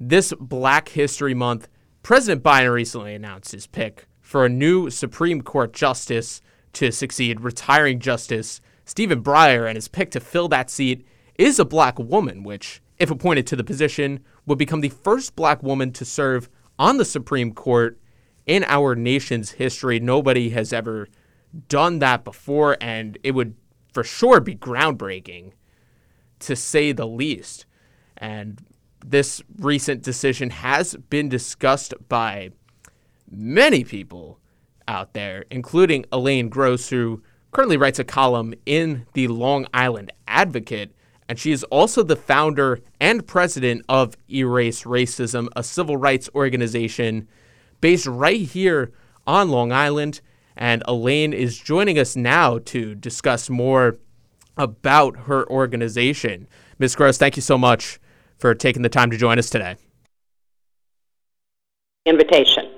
this Black History Month, President Biden recently announced his pick for a new Supreme Court justice to succeed retiring Justice Stephen Breyer, and his pick to fill that seat is a black woman, which, if appointed to the position, would become the first black woman to serve on the Supreme Court in our nation's history. Nobody has ever done that before, and it would for sure be groundbreaking, to say the least. And this recent decision has been discussed by many people out there, including Elaine Gross, who currently writes a column in the Long Island Advocate. And she is also the founder and president of Erase Racism, a civil rights organization based right here on Long Island. And Elaine is joining us now to discuss more about her organization. Ms. Gross, thank you so much for taking the time to join us today. Invitation.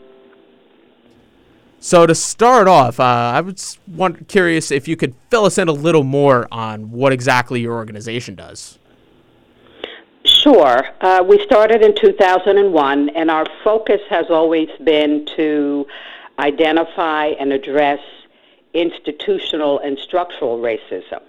So to start off, uh, I was want, curious if you could fill us in a little more on what exactly your organization does. Sure. Uh, we started in 2001, and our focus has always been to identify and address institutional and structural racism.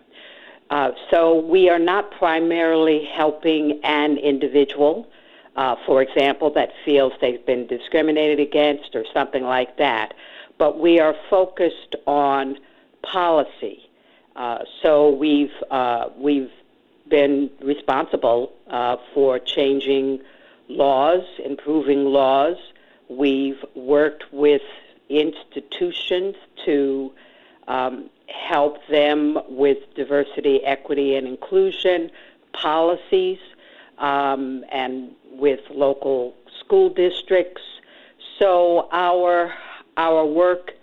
Uh, so we are not primarily helping an individual, uh, for example, that feels they've been discriminated against or something like that, but we are focused on policy. Uh, so we've uh, we've been responsible uh, for changing laws, improving laws. We've worked with institutions to um, help them with diversity, equity, and inclusion policies, um, and with local school districts. So our our work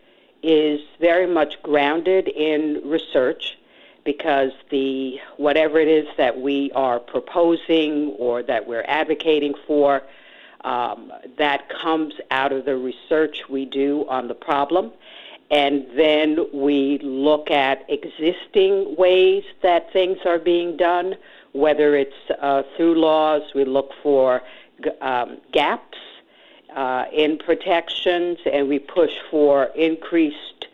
is very much grounded in research because the whatever it is that we are proposing or that we're advocating for um, that comes out of the research we do on the problem and then we look at existing ways that things are being done whether it's uh, through laws we look for um, gaps uh, in protections and we push for increased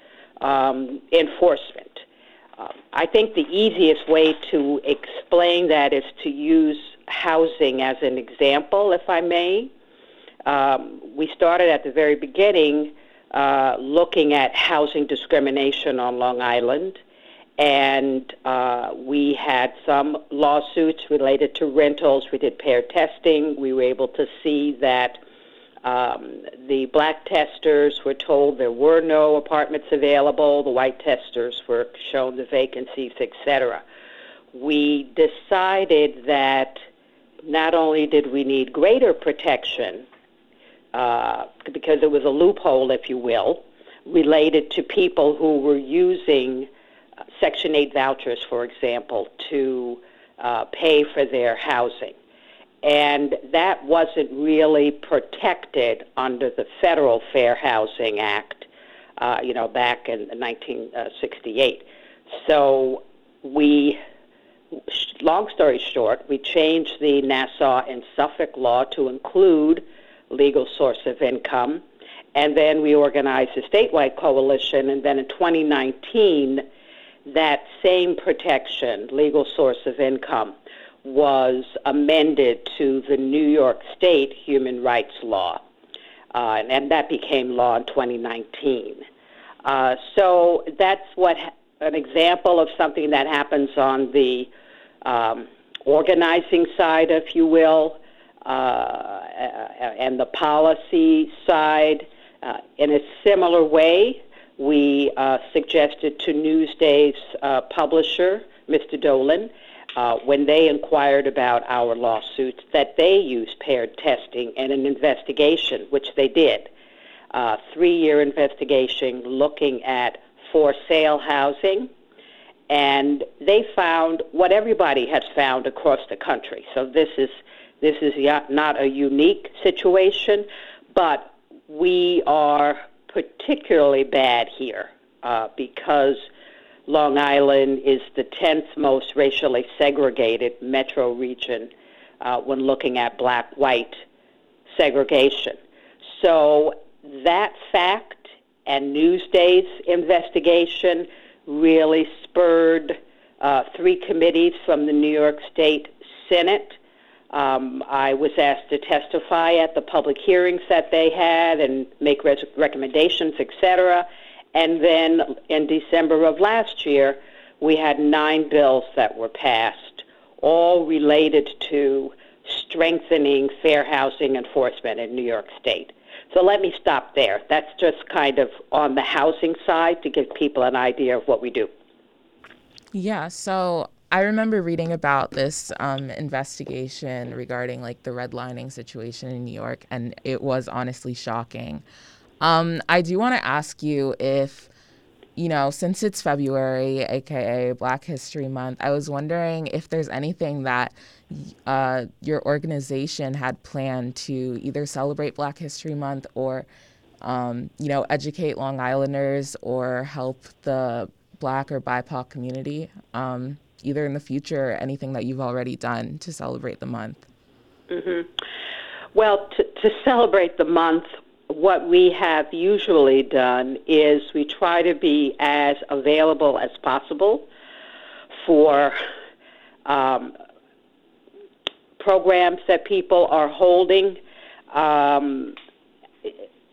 um, enforcement um, I think the easiest way to explain that is to use housing as an example, if I may. Um, we started at the very beginning uh, looking at housing discrimination on Long Island, and uh, we had some lawsuits related to rentals. We did pair testing. We were able to see that um, the black testers were told there were no apartments available. The white testers were shown the vacancies, etc. We decided that not only did we need greater protection, uh, because it was a loophole, if you will, related to people who were using uh, Section 8 vouchers, for example, to uh, pay for their housing and that wasn't really protected under the Federal Fair Housing Act, uh, you know, back in 1968. So we, long story short, we changed the Nassau and Suffolk law to include legal source of income, and then we organized a statewide coalition, and then in 2019, that same protection, legal source of income, was amended to the New York State human rights law, uh, and that became law in 2019. Uh, so that's what an example of something that happens on the um, organizing side, if you will, uh, and the policy side. Uh, in a similar way, we uh, suggested to Newsday's uh, publisher, Mr. Dolan, uh, when they inquired about our lawsuits that they use paired testing and an investigation, which they did. Uh, three year investigation looking at for sale housing. And they found what everybody has found across the country. So this is this is not a unique situation, but we are particularly bad here uh, because Long Island is the 10th most racially segregated metro region uh, when looking at black white segregation. So that fact and Newsday's investigation really spurred uh, three committees from the New York State Senate. Um, I was asked to testify at the public hearings that they had and make res- recommendations, etc. And then in December of last year, we had nine bills that were passed, all related to strengthening fair housing enforcement in New York State. So let me stop there. That's just kind of on the housing side to give people an idea of what we do. Yeah, so I remember reading about this um, investigation regarding like the redlining situation in New York, and it was honestly shocking. Um, I do want to ask you if, you know, since it's February, aka Black History Month, I was wondering if there's anything that uh, your organization had planned to either celebrate Black History Month or, um, you know, educate Long Islanders or help the Black or BIPOC community, um, either in the future or anything that you've already done to celebrate the month? Mm-hmm. Well, to, to celebrate the month, what we have usually done is we try to be as available as possible for um, programs that people are holding. Um,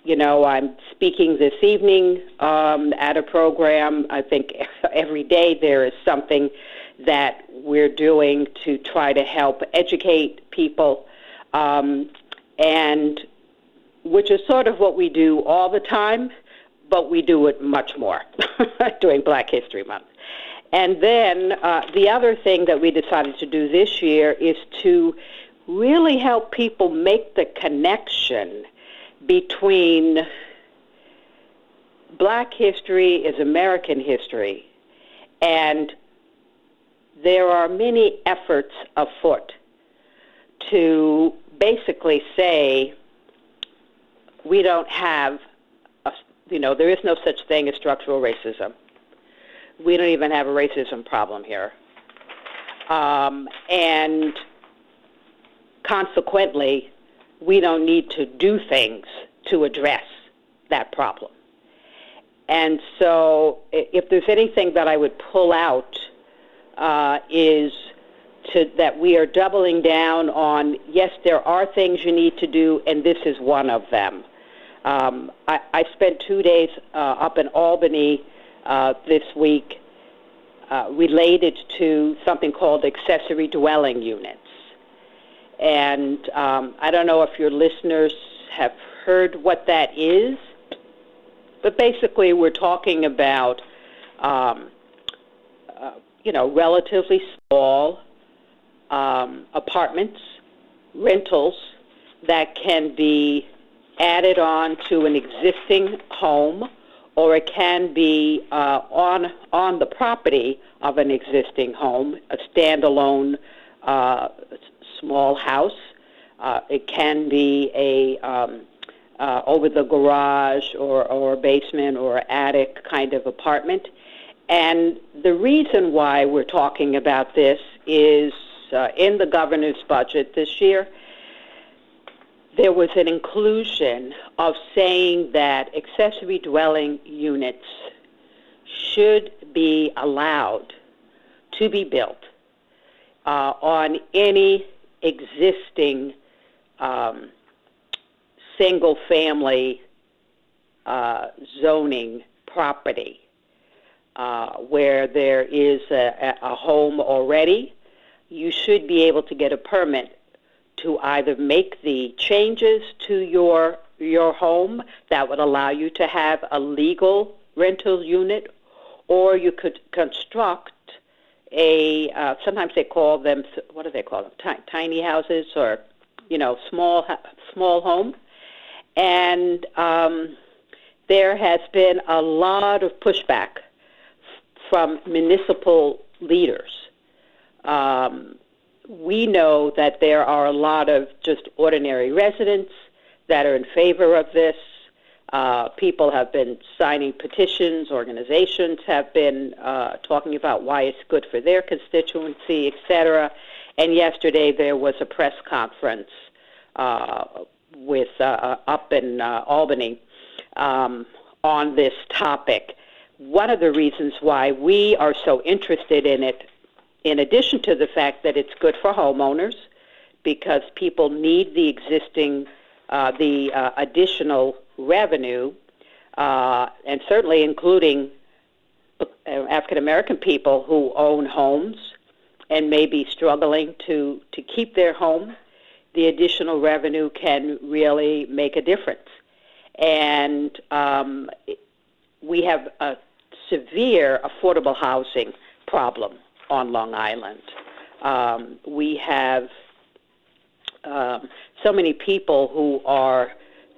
you know, I'm speaking this evening um, at a program. I think every day there is something that we're doing to try to help educate people, um, and which is sort of what we do all the time, but we do it much more during Black History Month. And then uh, the other thing that we decided to do this year is to really help people make the connection between black history is American history, and there are many efforts afoot to basically say we don't have, a, you know, there is no such thing as structural racism. We don't even have a racism problem here. Um, and consequently, we don't need to do things to address that problem. And so, if there's anything that I would pull out, uh, is to, that we are doubling down on yes, there are things you need to do, and this is one of them. Um, I, I, spent two days uh, up in Albany uh, this week uh, related to something called accessory dwelling units. And um, I don't know if your listeners have heard what that is, but basically we're talking about, um, uh, you know, relatively small um, apartments, rentals that can be added on to an existing home, or it can be uh, on on the property of an existing home, a standalone uh, small house. Uh, it can be a um, uh, over the garage or, or basement or attic kind of apartment. And the reason why we're talking about this is uh, in the governor's budget this year, there was an inclusion of saying that accessory dwelling units should be allowed to be built uh, on any existing um, single family uh, zoning property uh, where there is a, a home already, you should be able to get a permit to either make the changes to your your home that would allow you to have a legal rental unit, or you could construct a uh, sometimes they call them what do they call them? T- tiny houses or you know small small home. And um, there has been a lot of pushback from municipal leaders um, we know that there are a lot of just ordinary residents that are in favor of this uh, people have been signing petitions, organizations have been uh, talking about why it's good for their constituency, et cetera. And yesterday there was a press conference uh, with uh, up in uh, Albany um, on this topic. One of the reasons why we are so interested in it, in addition to the fact that it's good for homeowners, because people need the existing, uh, the uh, additional revenue, uh, and certainly including uh, African American people who own homes and may be struggling to, to keep their home, the additional revenue can really make a difference. And um, we have a severe affordable housing problem on Long Island. Um, we have um, so many people who are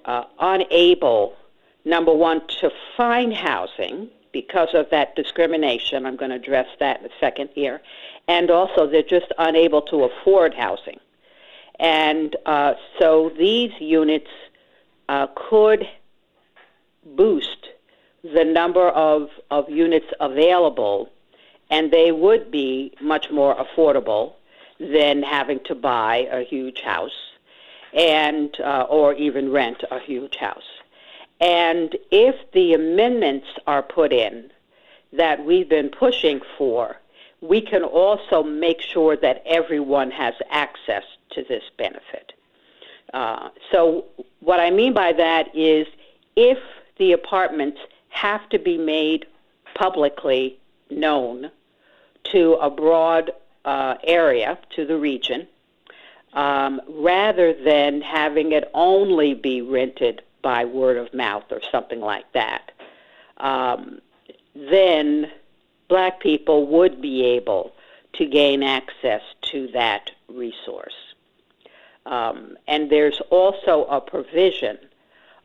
uh, unable, number one, to find housing because of that discrimination. I'm going to address that in a second here. And also, they're just unable to afford housing. And uh, so these units uh, could boost the number of, of units available, and they would be much more affordable than having to buy a huge house and uh, or even rent a huge house. And if the amendments are put in that we've been pushing for, we can also make sure that everyone has access to this benefit. Uh, so, what I mean by that is if the apartments have to be made publicly known to a broad uh, area, to the region, um, rather than having it only be rented by word of mouth or something like that, um, then black people would be able to gain access to that resource. Um, and there's also a provision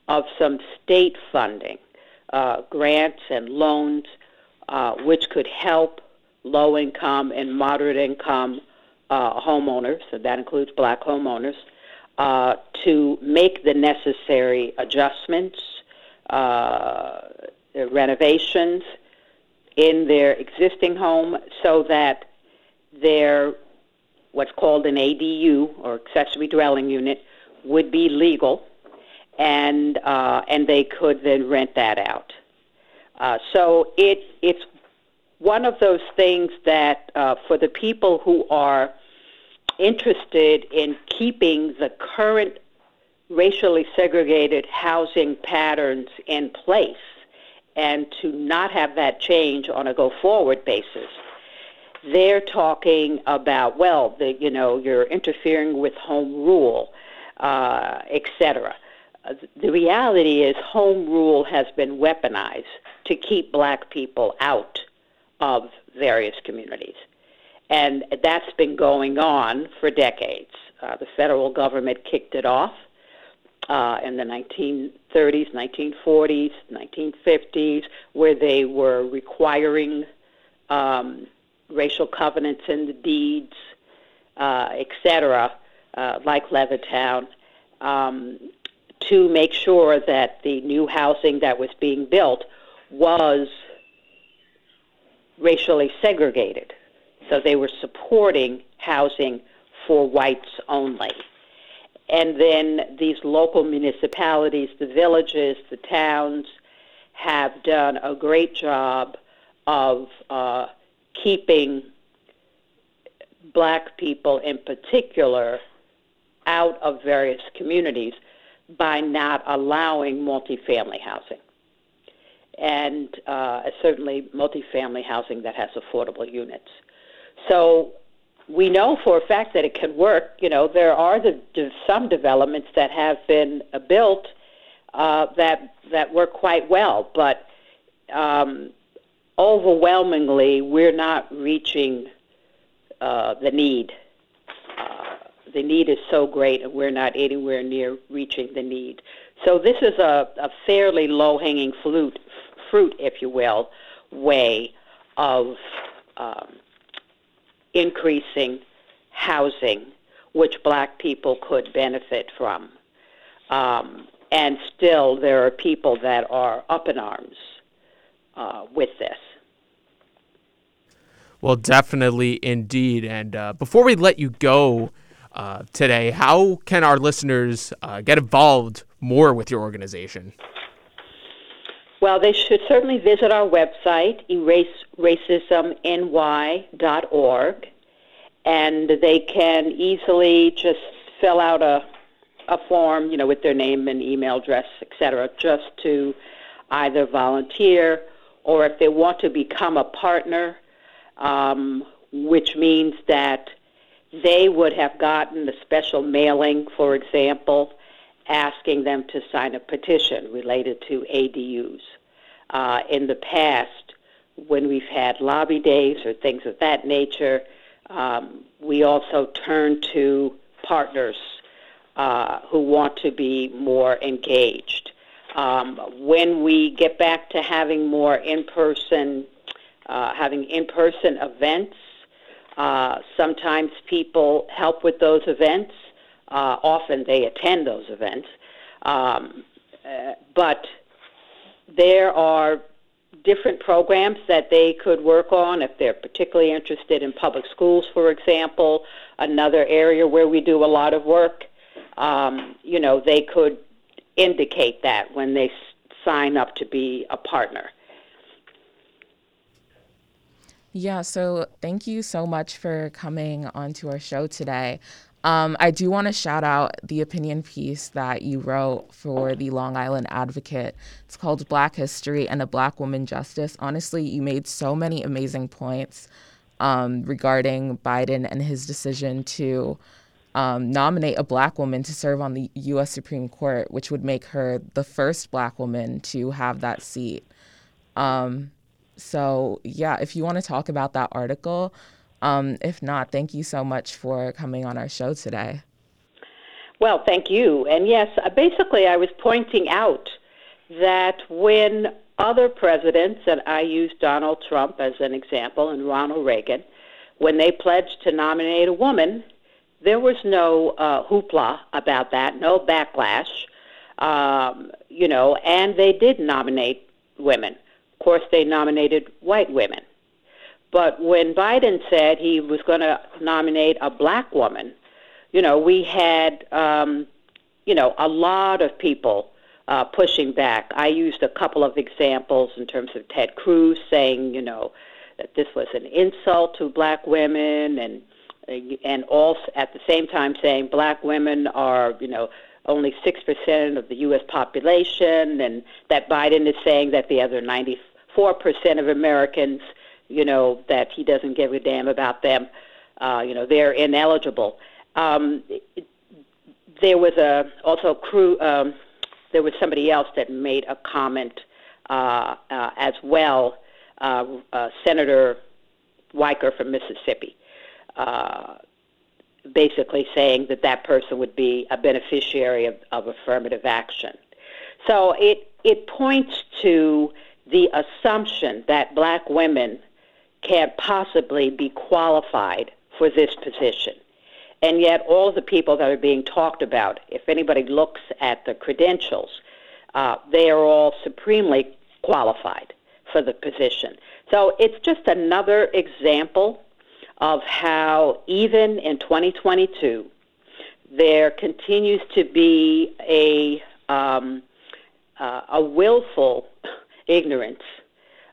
of some state funding, uh, grants and loans, uh, which could help low income and moderate income uh, homeowners, so that includes black homeowners, uh, to make the necessary adjustments, uh, renovations in their existing home so that their what's called an ADU or accessory dwelling unit would be legal, and uh, and they could then rent that out. Uh, so it it's one of those things that uh, for the people who are interested in keeping the current racially segregated housing patterns in place and to not have that change on a go forward basis. They're talking about, well, the, you know, you're interfering with home rule, uh, etc. the reality is, home rule has been weaponized to keep black people out of various communities. And that's been going on for decades. Uh, the federal government kicked it off uh, in the 1930s, 1940s, 1950s, where they were requiring um, racial covenants in the deeds, uh, etc., uh, like Levittown, um, to make sure that the new housing that was being built was racially segregated. So they were supporting housing for whites only. And then these local municipalities, the villages, the towns, have done a great job of uh, keeping black people in particular out of various communities by not allowing multifamily housing. And uh, certainly multifamily housing that has affordable units. So we know for a fact that it can work. You know, there are the, some developments that have been uh, built uh, that that work quite well, but um, overwhelmingly, we're not reaching uh, the need. Uh, the need is so great, and we're not anywhere near reaching the need. So this is a, a fairly low-hanging fruit, fruit, if you will, way of um, increasing housing, which black people could benefit from. Um, and still, there are people that are up in arms uh, with this. Well, definitely, indeed. And uh, before we let you go, uh, today. How can our listeners uh, get involved more with your organization? Well, they should certainly visit our website, eraseracismny.org, and they can easily just fill out a, a form, you know, with their name and email address, etc., just to either volunteer or if they want to become a partner, um, which means that they would have gotten a special mailing, for example, asking them to sign a petition related to ADUs. Uh, in the past, when we've had lobby days or things of that nature, um, we also turn to partners uh, who want to be more engaged. Um, when we get back to having more in-person, uh, having in-person events, uh, sometimes people help with those events. Uh, often they attend those events. Um, uh, but there are different programs that they could work on if they're particularly interested in public schools, for example, another area where we do a lot of work. Um, you know, they could indicate that when they s- sign up to be a partner. Yeah, so thank you so much for coming onto our show today. Um, I do want to shout out the opinion piece that you wrote for the Long Island Advocate. It's called Black History and a Black Woman Justice. Honestly, you made so many amazing points um, regarding Biden and his decision to um, nominate a black woman to serve on the U.S. Supreme Court, which would make her the first black woman to have that seat. Um, so, yeah, if you want to talk about that article, um, if not, thank you so much for coming on our show today. Well, thank you. And yes, uh, basically, I was pointing out that when other presidents, and I use Donald Trump as an example and Ronald Reagan, when they pledged to nominate a woman, there was no uh, hoopla about that, no backlash, um, you know, and they did nominate women. Course, they nominated white women. But when Biden said he was going to nominate a black woman, you know, we had, um, you know, a lot of people uh, pushing back. I used a couple of examples in terms of Ted Cruz saying, you know, that this was an insult to black women, and and also at the same time saying black women are, you know, only six percent of the U.S. population, and that Biden is saying that the other ninety-four percent of Americans you know, that he doesn't give a damn about them. Uh, you know, they're ineligible. Um, there was a also crew. Um, there was somebody else that made a comment uh, uh, as well. Uh, uh, Senator Wicker from Mississippi, uh, basically saying that that person would be a beneficiary of, of affirmative action. So it it points to the assumption that black women can't possibly be qualified for this position. And yet, all the people that are being talked about, if anybody looks at the credentials, uh, they are all supremely qualified for the position. So it's just another example of how, even in 2022, there continues to be a um, uh, a willful ignorance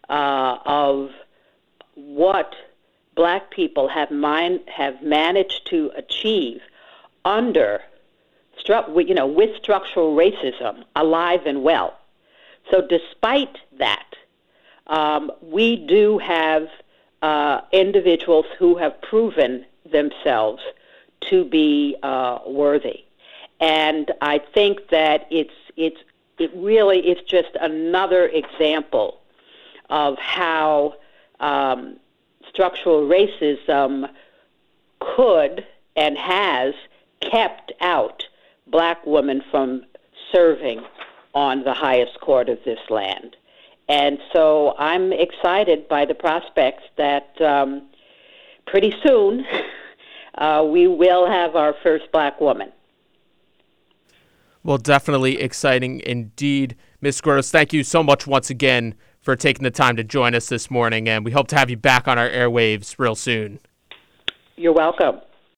uh, of what black people have have managed to achieve under you know with structural racism alive and well. So despite that, um, we do have uh, individuals who have proven themselves to be uh, worthy, and I think that it's it's it really is just another example of how um, structural racism could and has kept out black women from serving on the highest court of this land. And so I'm excited by the prospects that um, pretty soon uh, we will have our first black woman. Well, definitely exciting indeed. Ms. Gross, thank you so much once again for taking the time to join us this morning, and we hope to have you back on our airwaves real soon. You're welcome.